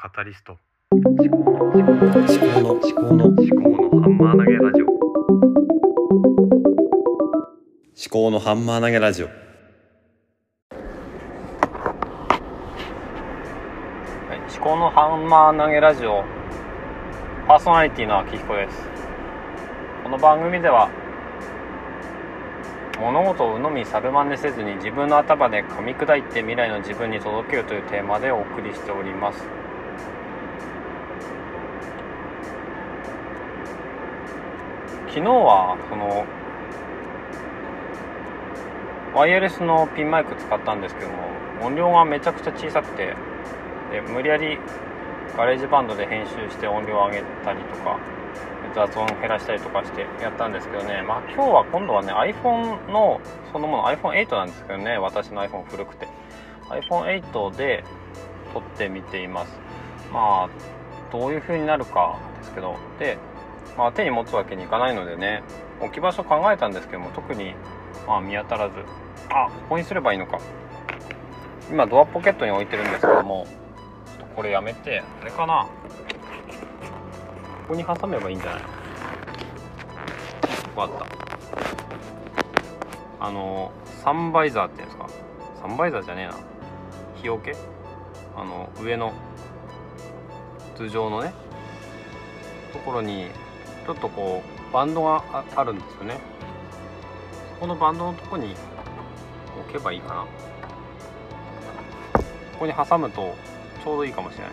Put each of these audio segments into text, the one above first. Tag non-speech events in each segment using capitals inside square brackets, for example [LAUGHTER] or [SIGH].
カタリスト。思考の思考の思考の思考のハンマー投げラジオ。思考のハンマー投げラジオ。はい、思考のハンマー投げラジオ。パーソナリティの秋彦です。この番組では物事を鵜呑み猿真似せずに自分の頭で噛み砕いて未来の自分に届けるというテーマでお送りしております昨日はそのワイヤレスのピンマイク使ったんですけども音量がめちゃくちゃ小さくてで無理やり GarageBand で編集して音量を上げたりとか雑音減らしたりとかしてやったんですけどねまあ今日は今度はね iPhone のそのもの iPhone8 なんですけどね私の iPhone 古くて。iPhone8 で撮ってみています。まあどういう風になるかですけどで、まあ、手に持つわけにいかないのでね置き場所考えたんですけども特にまあ見当たらずあここにすればいいのか。今ドアポケットに置いてるんですけどもこれやめてあれかな。ここに挟めばいいんじゃない？ここあった。あのサンバイザーっていうんですか？サンバイザーじゃねえな。日よけ？あの上の通常のねところにちょっとこうバンドがあるんですよね。このバンドのとこに置けばいいかな。ここに挟むとちょうどいいかもしれない。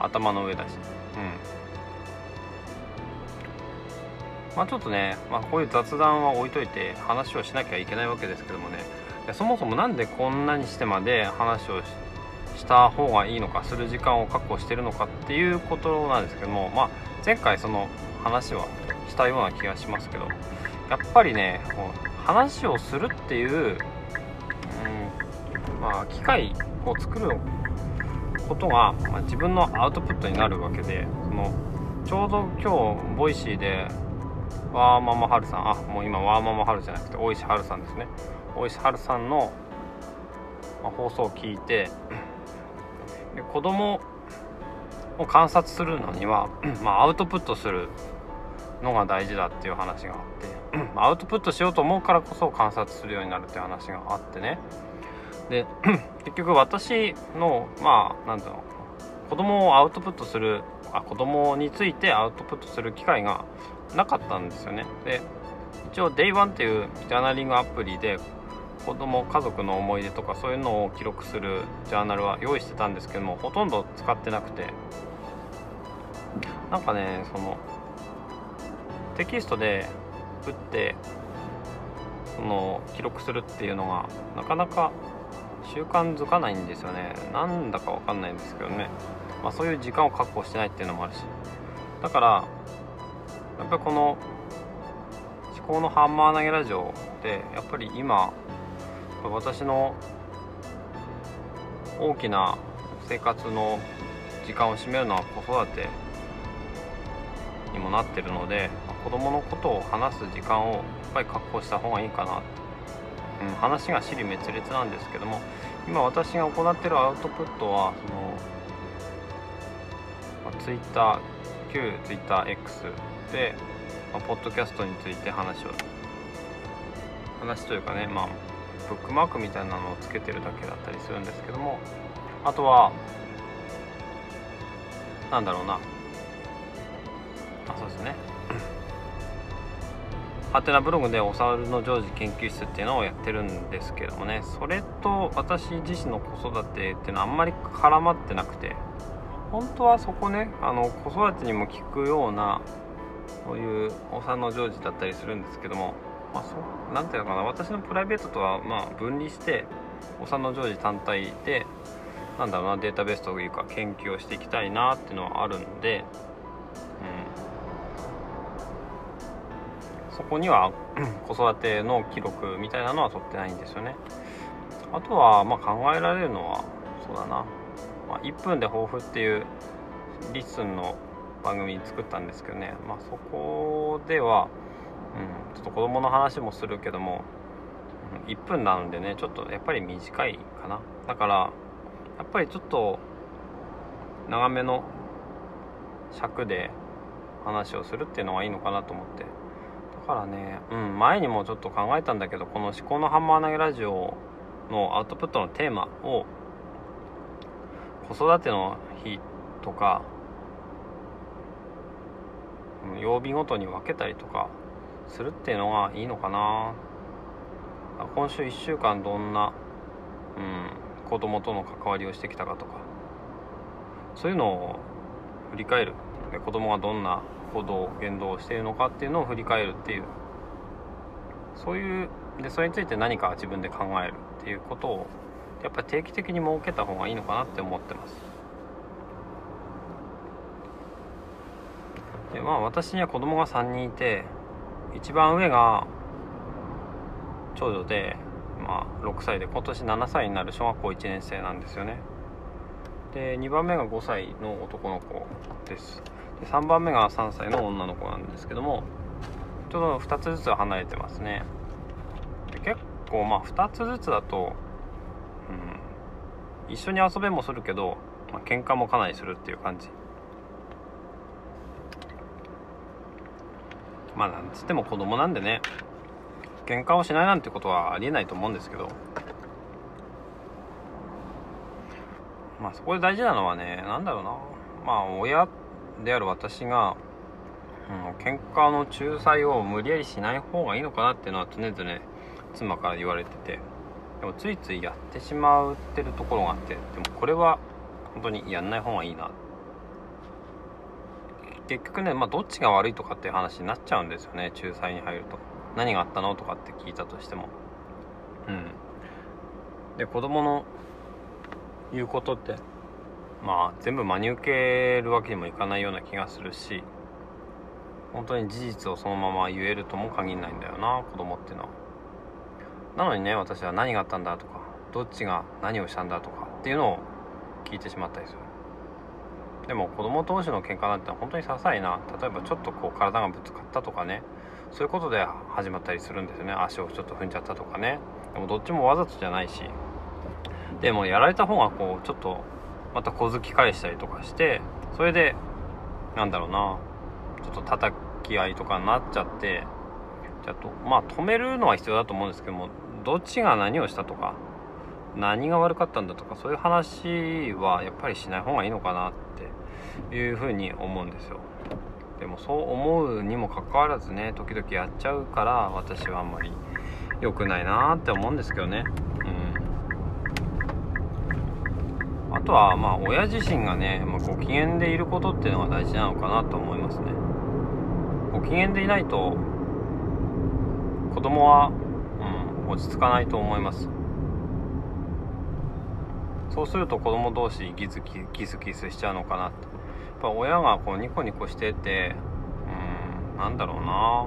頭の上だし。うん。まあちょっとね、まあ、こういう雑談は置いといて話をしなきゃいけないわけですけどもね。そもそも何でこんなにしてまで話をした方がいいのかする時間を確保してるのかっていうことなんですけども、まあ、前回その話はしたような気がしますけどやっぱりね話をするっていう、うんまあ、機会を作ることが、まあ、自分のアウトプットになるわけでそのちょうど今日 Voicy でワーママハルさんあもう今ワーママハルじゃなくて大石春さんですね。大石春さんの、まあ、放送を聞いて子供を観察するのには、まあ、アウトプットするのが大事だっていう話があって [CLEARS THROAT] アウトプットしようと思うからこそ観察するようになるっていう話があってね。で [CLEARS THROAT] 結局私のまあなんだろう子供をアウトプットするあ子供についてアウトプットする機会がなかったんですよね。で一応 Day1 っていうジャーナリングアプリで子供家族の思い出とかそういうのを記録するジャーナルは用意してたんですけどもほとんど使ってなくて。なんかねそのテキストで打ってその記録するっていうのがなかなか習慣づかないんですよね。なんだかわかんないんですけどね、まあ、そういう時間を確保してないっていうのもあるし。だからやっぱりこの思考のハンマー投げラジオってやっぱり今私の大きな生活の時間を占めるのは子育てにもなってるので子供のことを話す時間をやっぱり確保した方がいいかな、うん、話が尻滅裂なんですけども今私が行ってるアウトプットはその、まあ、Twitter 旧 TwitterX で、まあ、ポッドキャストについて話を話というかねまあブックマークみたいなのをつけてるだけだったりするんですけどもあとはなんだろうな。あそうですね。ハテナブログでお猿の常時研究室っていうのをやってるんですけどもねそれと私自身の子育てっていうのはあんまり絡まってなくて本当はそこねあの子育てにも効くようなそういうお産の常時だったりするんですけどもまあ、そうなていうのかな私のプライベートとはま分離してお産の常時単体でなんだろうなデータベースというか研究をしていきたいなっていうのはあるんで、うん、そこには [CLEARS THROAT] 子育ての記録みたいなのは取ってないんですよね。あとはまあ考えられるのはそうだな、まあ、1分で抱負っていう LISTEN の番組作ったんですけどね、まあ、そこではうん、ちょっと子供の話もするけども1分なのでねちょっとやっぱり短いかな。だからやっぱりちょっと長めの尺で話をするっていうのがいいのかなと思って。だからねうん前にもちょっと考えたんだけどこの「思考のハンマー投げラジオ」のアウトプットのテーマを子育ての日とか曜日ごとに分けたりとかするっていうのがいいのかな。今週1週間どんな、うん、子供との関わりをしてきたかとか。そういうのを振り返る。子供がどんな行動言動をしているのかっていうのを振り返るっていう。そういうでそれについて何か自分で考えるっていうことをやっぱり定期的に設けた方がいいのかなって思ってます。でまあ私には子供が3人いて一番上が長女で、まあ、6歳で今年7歳になる小学校1年生なんですよね。で2番目が5歳の男の子です。で3番目が3歳の女の子なんですけどもちょうど2つずつ離れてますね。で結構まあ2つずつだと、うん、一緒に遊べもするけど、まあ、喧嘩もかなりするっていう感じ。まあなんつっても子供なんでね喧嘩をしないなんてことはありえないと思うんですけど。まあそこで大事なのはね何だろうな。まあ親である私が、うん、喧嘩の仲裁を無理やりしない方がいいのかなっていうのは常々妻から言われてて。でもついついやってしまってるところがあってでもこれは本当にやんない方がいいな。結局ね、まあ、どっちが悪いとかっていう話になっちゃうんですよね仲裁に入ると。何があったのとかって聞いたとしても。うん。で子供の言うことってまあ全部真に受けるわけにもいかないような気がするし本当に事実をそのまま言えるとも限らないんだよな子供っていうのは。なのにね私は何があったんだとかどっちが何をしたんだとかっていうのを聞いてしまったりする。でも子供同士の喧嘩なんて本当に些細な例えばちょっとこう体がぶつかったとかねそういうことで始まったりするんですよね。足をちょっと踏んじゃったとかね。でもどっちもわざとじゃないし。でもやられた方がこうちょっとまた小突き返したりとかしてそれでなんだろうなちょっと叩き合いとかになっちゃってじゃとまあ止めるのは必要だと思うんですけどもどっちが何をしたとか何が悪かったんだとかそういう話はやっぱりしない方がいいのかなっていうふうに思うんですよ。でもそう思うにもかかわらずね時々やっちゃうから私はあんまり良くないなって思うんですけどね。あとはまあ親自身がね、まあ、ご機嫌でいることっていうのが大事なのかなと思いますね。ご機嫌でいないと子供は、うん、落ち着かないと思います。そうすると子供同士ギスギスギスしちゃうのかなって。やっぱ親がこうニコニコしててうんなんだろうな。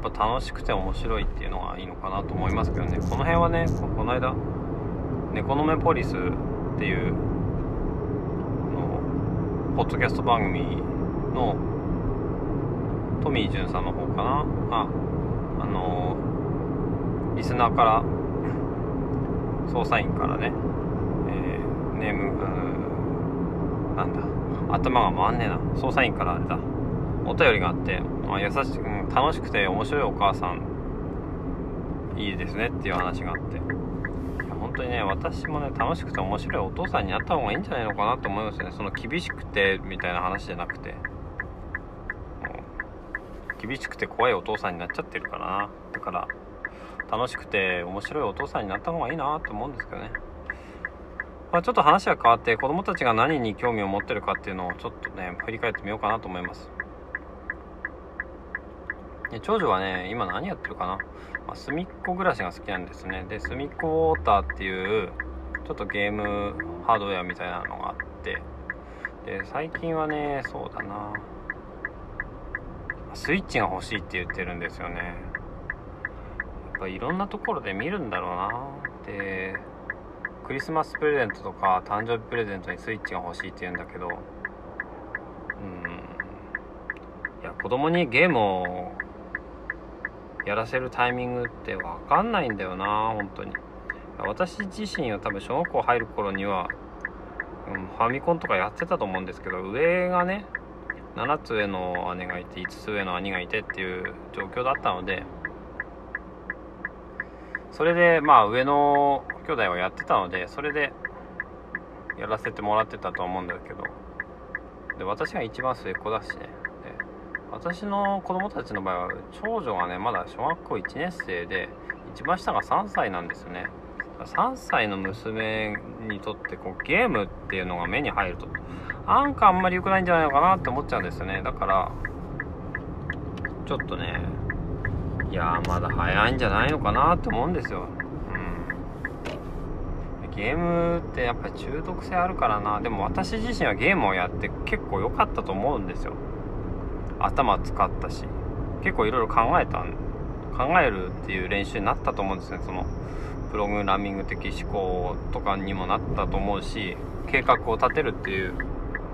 やっぱ楽しくて面白いっていうのがいいのかなと思いますけどね。この辺はねこの間「猫の目ポリス」っていうポッドキャスト番組のトミー潤さんの方かな。ああのリスナーから捜査員からね、えー、ネームなんだ頭が回んねえな。捜査員からあれだ。お便りがあってあ優しく、楽しくて面白いお母さんいいですねっていう話があって。当にね私もね楽しくて面白いお父さんになった方がいいんじゃないのかなと思いますね。その厳しくてみたいな話じゃなくて。厳しくて怖いお父さんになっちゃってるからな。だから楽しくて面白いお父さんになった方がいいなと思うんですけどね。まあ、ちょっと話が変わって子供たちが何に興味を持ってるかっていうのをちょっとね振り返ってみようかなと思います。で長女はね今何やってるかな、まあ、隅っこ暮らしが好きなんですね。で隅っこウォーターっていうちょっとゲームハードウェアみたいなのがあって。で最近はねそうだな。スイッチが欲しいって言ってるんですよね。やっぱいろんなところで見るんだろうな。でクリスマスプレゼントとか誕生日プレゼントにスイッチが欲しいって言うんだけど。うん。いや子供にゲームをやらせるタイミングって分かんないんだよな本当に。私自身は多分小学校入る頃にはうん、ファミコンとかやってたと思うんですけど上がね7つ上の姉がいて5つ上の兄がいてっていう状況だったのでそれでまあ上の兄弟はやってたのでそれでやらせてもらってたと思うんだけどで私が一番末っ子だしね。私の子供たちの場合は長女がねまだ小学校1年生で一番下が3歳なんですよね。3歳の娘にとってこうゲームっていうのが目に入るとなんかあんまり良くないんじゃないのかなって思っちゃうんですよね。だからちょっとねいやーまだ早いんじゃないのかなって思うんですよ。うん。ゲームってやっぱり中毒性あるからな。でも私自身はゲームをやって結構良かったと思うんですよ。頭使ったし結構いろいろ考えた考えるっていう練習になったと思うんですねそのプログラミング的思考とかにもなったと思うし計画を立てるっていう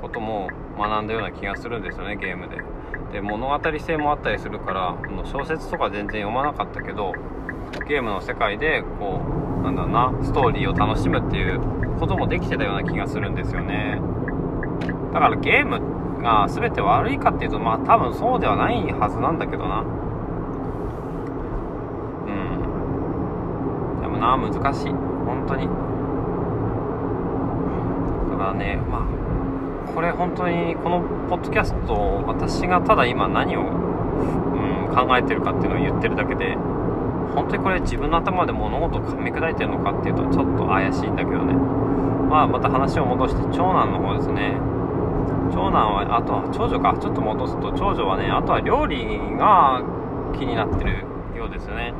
ことも学んだような気がするんですよねゲームで。で物語性もあったりするから小説とか全然読まなかったけどゲームの世界でこうなんだろうなストーリーを楽しむっていうこともできてたような気がするんですよねだからゲームが全て悪いかっていうとまあ多分そうではないはずなんだけどな。うん。でもな難しい。本当に。だからねまあこれ本当にこのポッドキャスト私がただ今何を、うん、考えてるかっていうのを言ってるだけで本当にこれ自分の頭で物事を噛み砕いてるのかっていうとちょっと怪しいんだけどね。まあまた話を戻して長男の方ですね。長男はあとは長女か。ちょっと戻すと長女はねあとは料理が気になってるようですよね。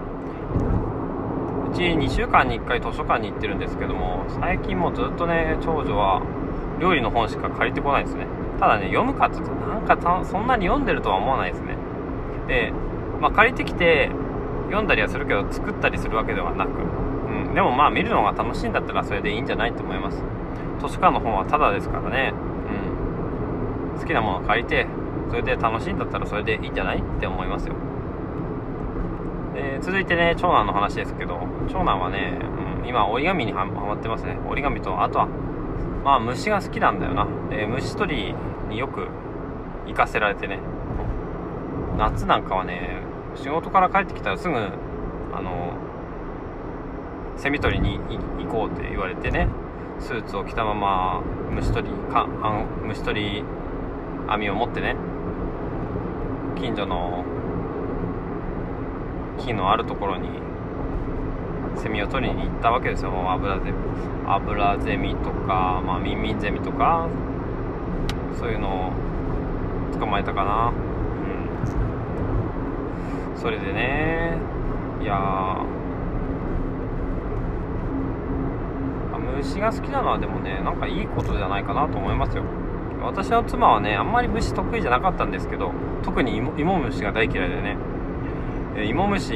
うち2週間に1回図書館に行ってるんですけども最近もずっとね長女は料理の本しか借りてこないですね。ただね読むかって言うとなんかそんなに読んでるとは思わないですね。で、まあ、借りてきて読んだりはするけど作ったりするわけではなく、うん、でもまあ見るのが楽しいんだったらそれでいいんじゃないと思います。図書館の本はタダですからね、好きなもの借りてそれで楽しいんだったらそれでいいんじゃないって思いますよ。で続いてね長男の話ですけど長男はね、うん、今折り紙にはまってますね。折り紙とあとはまあ虫が好きなんだよな。で虫取りによく行かせられてね。夏なんかはね仕事から帰ってきたらすぐあのセミ取りに行こうって言われてねスーツを着たまま虫取りかあの虫取り網を持ってね近所の木のあるところにセミを取りに行ったわけですよ。アブラゼミアブラゼミとか、まあ、ミンミンゼミとかそういうのを捕まえたかな。うん。それでねいや虫が好きなのはでもねなんかいいことじゃないかなと思いますよ。私の妻はねあんまり虫得意じゃなかったんですけど特に芋虫が大嫌いでね。芋虫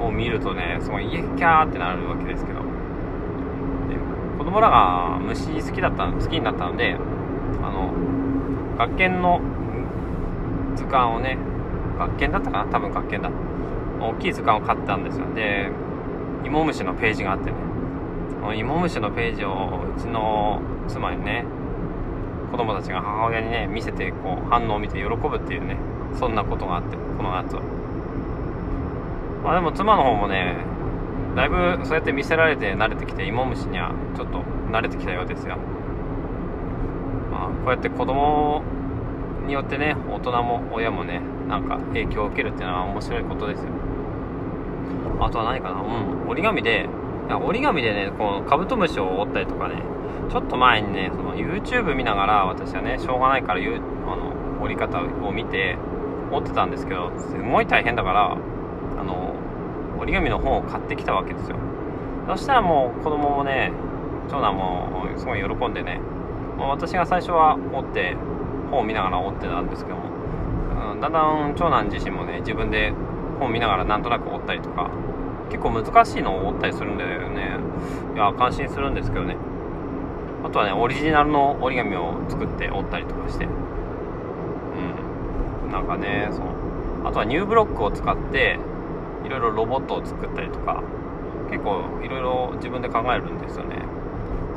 を見るとねすごいイエキャーってなるわけですけど。子供らが虫好きだった好きになったのであの学研の図鑑をね学研だったかな？多分学研だ。大きい図鑑を買ったんですよ。で芋虫のページがあってね。その芋虫のページをうちの妻にね子供たちが母親にね見せてこう反応を見て喜ぶっていうねそんなことがあってこの夏は。まあでも妻の方もねだいぶそうやって見せられて慣れてきて芋虫にはちょっと慣れてきたようですよ。まあこうやって子供によってね大人も親もねなんか影響を受けるっていうのは面白いことですよ。あとは何かな？うん折り紙で折り紙でねこのカブトムシを折ったりとかねちょっと前にねその YouTube 見ながら私はねしょうがないからあの折り方を見て折ってたんですけどすごい大変だからあの折り紙の本を買ってきたわけですよ。そしたらもう子供もね長男もすごい喜んでね、ま、私が最初は折って本を見ながら折ってたんですけども、うん、だんだん長男自身もね自分で本を見ながらなんとなく折ったりとか結構難しいのを折ったりするんでね。いや感心するんですけどね。あとはねオリジナルの折り紙を作って折ったりとかして。うん。なんかねそう。あとはニューブロックを使っていろいろロボットを作ったりとか結構いろいろ自分で考えるんですよね。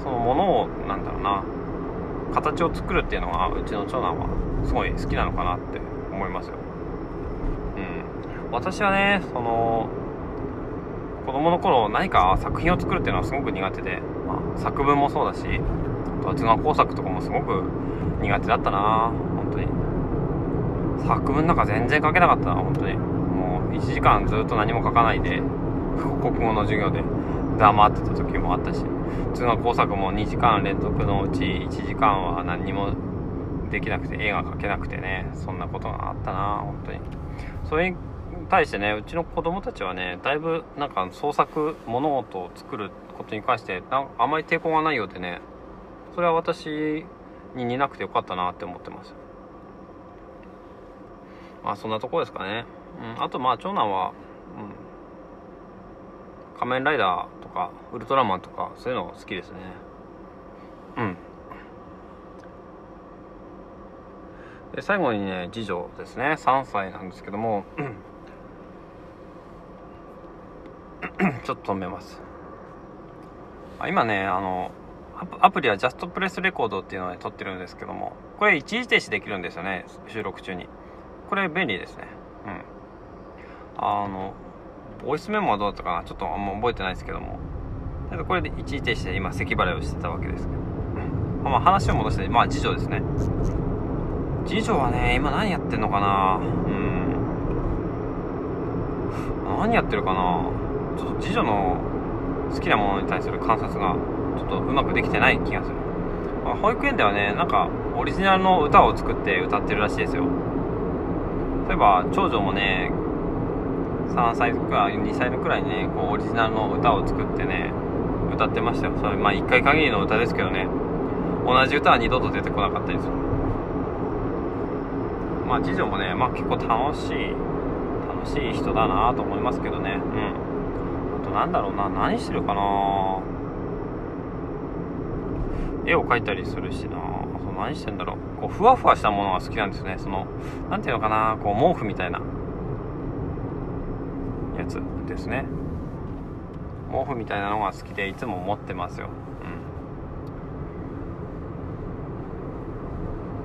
そのものをなんだろうな形を作るっていうのはうちの長男はすごい好きなのかなって思いますよ。うん。私はねその子供の頃何か作品を作るっていうのはすごく苦手で、まあ、作文もそうだしあと図画工作とかもすごく苦手だったな本当に。作文なんか全然書けなかったな本当に。もう1時間ずっと何も書かないで国語の授業で黙ってた時もあったし図画工作も2時間連続のうち1時間は何にもできなくて絵が描けなくてねそんなことがあったな本当に。それに対してねうちの子供たちはねだいぶなんか創作物事を作ることに関してなあまり抵抗がないようでねそれは私に似なくてよかったなって思ってます。まあそんなところですかね、うん、あとまあ長男は、うん、仮面ライダーとかウルトラマンとかそういうの好きですね。うん。で最後にね次女ですね。3歳なんですけどもちょっと止めます。今ねあのアプリはジャストプレスレコードっていうので撮ってるんですけどもこれ一時停止できるんですよね収録中に。これ便利ですね。うん。あのボイスメモはどうだったかな？ちょっとあんま覚えてないですけども。これで一時停止で今咳払いをしてたわけですけど、まあ、話を戻してまあ次女ですね。次女はね今何やってんのかな？うん。何やってるかな？ちょっと次女の好きなものに対する観察がちょっとうまくできてない気がする、まあ、保育園ではねなんかオリジナルの歌を作って歌ってるらしいですよ。例えば長女もね3歳とか2歳のくらいにねこうオリジナルの歌を作ってね歌ってましたよ。それまあ1回限りの歌ですけどね。同じ歌は二度と出てこなかったりする。まあ次女もねまあ結構楽しい楽しい人だなと思いますけどね。うん。なんだろうな。何してるかな。絵を描いたりするしな。そう何してんだろう。こうふわふわしたものが好きなんですね。その何ていうのかな。こう毛布みたいな。やつですね。毛布みたいなのが好きでいつも持ってますよ。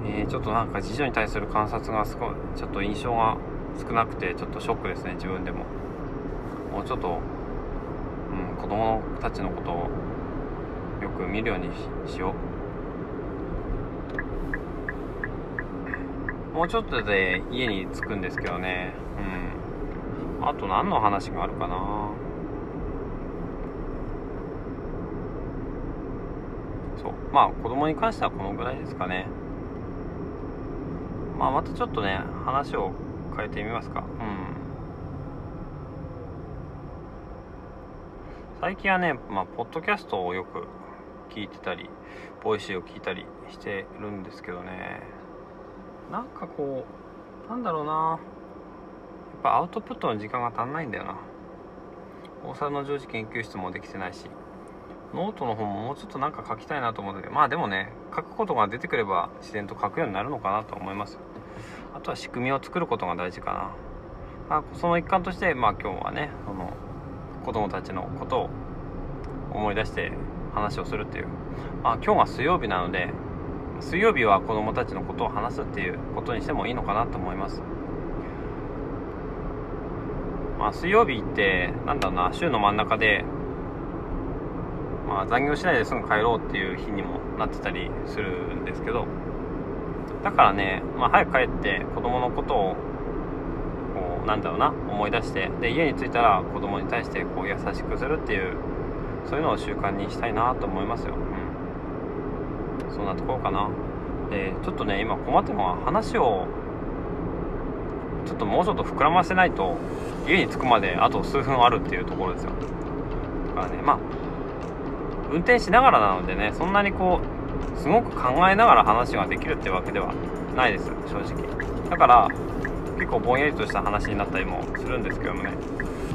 うん。えー、ちょっとなんか次女に対する観察がすごいちょっと印象が少なくてちょっとショックですね自分でも。もうちょっと、子供たちのことをよく見るようにしよう。もうちょっとで家に着くんですけどね。うん。あと何の話があるかな。そう。まあ子供に関してはこのぐらいですかね。まあまたちょっとね話を変えてみますか。うん。最近はねまあポッドキャストをよく聞いてたり Voicy を聞いたりしてるんですけどね。なんかこうなんだろうな。やっぱアウトプットの時間が足んないんだよな。大沢の常時研究室もできてないし。ノートの方ももうちょっとなんか書きたいなと思うんだけどまあでもね書くことが出てくれば自然と書くようになるのかなと思いますあとは仕組みを作ることが大事かな、まあ、その一環としてまあ今日はねその子供たちのことを思い出して話をするっていう、まあ、今日が水曜日なので水曜日は子供たちのことを話すっていうことにしてもいいのかなと思います。まあ水曜日ってなんだろうな週の真ん中でまあ残業しないですぐ帰ろうっていう日にもなってたりするんですけど。だからね、まあ、早く帰って子供のことをなんだろうな思い出してで家に着いたら子供に対してこう優しくするっていうそういうのを習慣にしたいなと思いますよ、うん、そんなところかな。でちょっとね今困ってるのは話をちょっともうちょっと膨らませないと家に着くまであと数分あるっていうところですよ。だからねまあ運転しながらなのでねそんなにこうすごく考えながら話ができるってわけではないです正直。だから結構ぼんやりとした話になったりもするんですけどもね。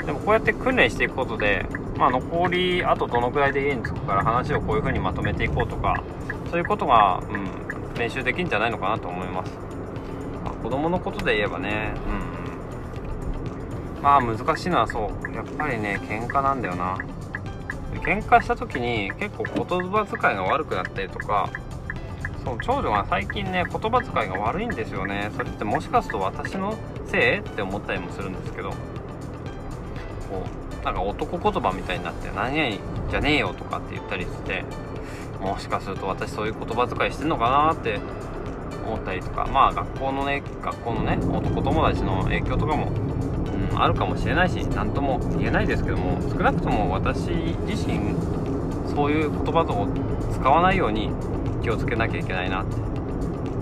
でもこうやって訓練していくことでまあ、残りあとどのくらいで家に着くから話をこういう風にまとめていこうとかそういうことが、うん、練習できるんじゃないのかなと思います、まあ、子供のことで言えばねうん。まあ難しいのはそう。やっぱりね喧嘩なんだよな。喧嘩した時に結構言葉遣いが悪くなったりとかそう長女が最近ね言葉遣いが悪いんですよね。それってもしかすると私のせい？って思ったりもするんですけど。こうなんか男言葉みたいになって「何々じゃねえよ」とかって言ったりしてもしかすると私そういう言葉遣いしてんのかなって思ったりとか。まあ学校のね学校のね男友達の影響とかも、うん、あるかもしれないし何とも言えないですけども少なくとも私自身そういう言葉を使わないように気をつけなきゃいけないなって。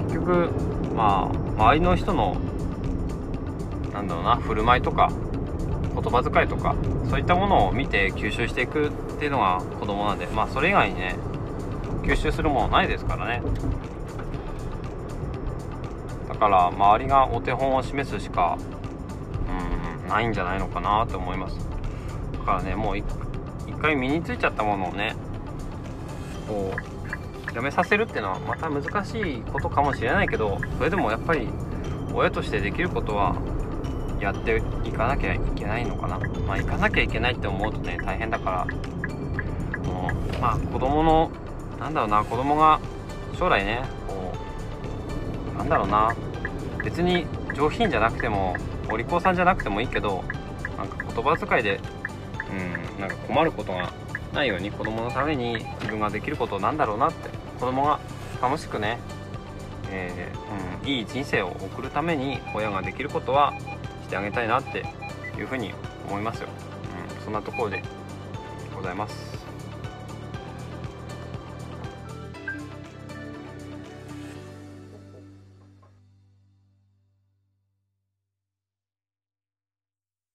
結局まあ周りの人のなんだろうな振る舞いとか言葉遣いとかそういったものを見て吸収していくっていうのが子供なんでまあそれ以外にね吸収するものないですからね。だから周りがお手本を示すしかうんないんじゃないのかなと思います。だからねもう一回身についちゃったものをねこうやめさせるっていうのはまた難しいことかもしれないけどそれでもやっぱり親としてできることはやっていかなきゃいけないのかな。まあ行かなきゃいけないって思うとね大変だからもうまあ子供のなんだろうな子供が将来ねこうなんだろうな。別に上品じゃなくてもお利口さんじゃなくてもいいけどなんか言葉遣いでうんなんか困ることがないように子供のために自分ができることなんだろうなって子供が楽しくね、えー、うん、いい人生を送るために親ができることはしてあげたいなっていうふうに思いますよ、うん、そんなところでございます。